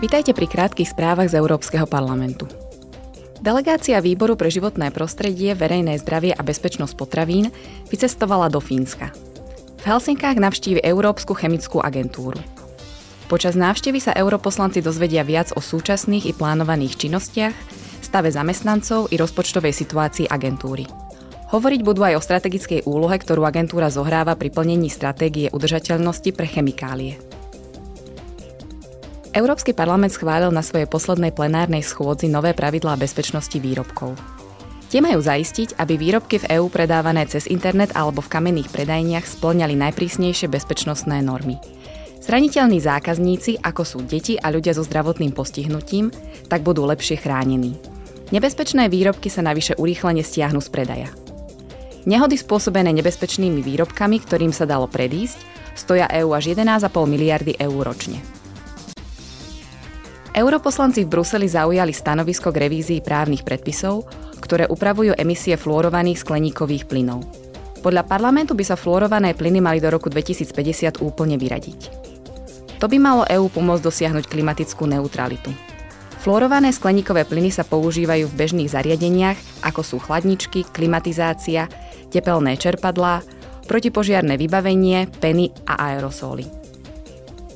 Vítajte pri krátkých správach z Európskeho parlamentu. Delegácia Výboru pre životné prostredie, verejné zdravie a bezpečnosť potravín vycestovala do Fínska. V Helsinkách navštívi Európsku chemickú agentúru. Počas návštevy sa europoslanci dozvedia viac o súčasných i plánovaných činnostiach, stave zamestnancov i rozpočtovej situácii agentúry. Hovoriť budú aj o strategickej úlohe, ktorú agentúra zohráva pri plnení stratégie udržateľnosti pre chemikálie. Európsky parlament schválil na svojej poslednej plenárnej schôdzi nové pravidlá bezpečnosti výrobkov. Tie majú zaistiť, aby výrobky v EÚ predávané cez internet alebo v kamenných predajniach splňali najprísnejšie bezpečnostné normy. Zraniteľní zákazníci, ako sú deti a ľudia so zdravotným postihnutím, tak budú lepšie chránení. Nebezpečné výrobky sa navyše urýchlene stiahnu z predaja. Nehody spôsobené nebezpečnými výrobkami, ktorým sa dalo predísť, stoja EÚ až 11,5 miliardy eur ročne. Europoslanci v Bruseli zaujali stanovisko k revízii právnych predpisov, ktoré upravujú emisie fluorovaných skleníkových plynov. Podľa parlamentu by sa fluorované plyny mali do roku 2050 úplne vyradiť. To by malo EÚ pomôcť dosiahnuť klimatickú neutralitu. Fluorované skleníkové plyny sa používajú v bežných zariadeniach, ako sú chladničky, klimatizácia, tepelné čerpadlá, protipožiarné vybavenie, peny a aerosóly.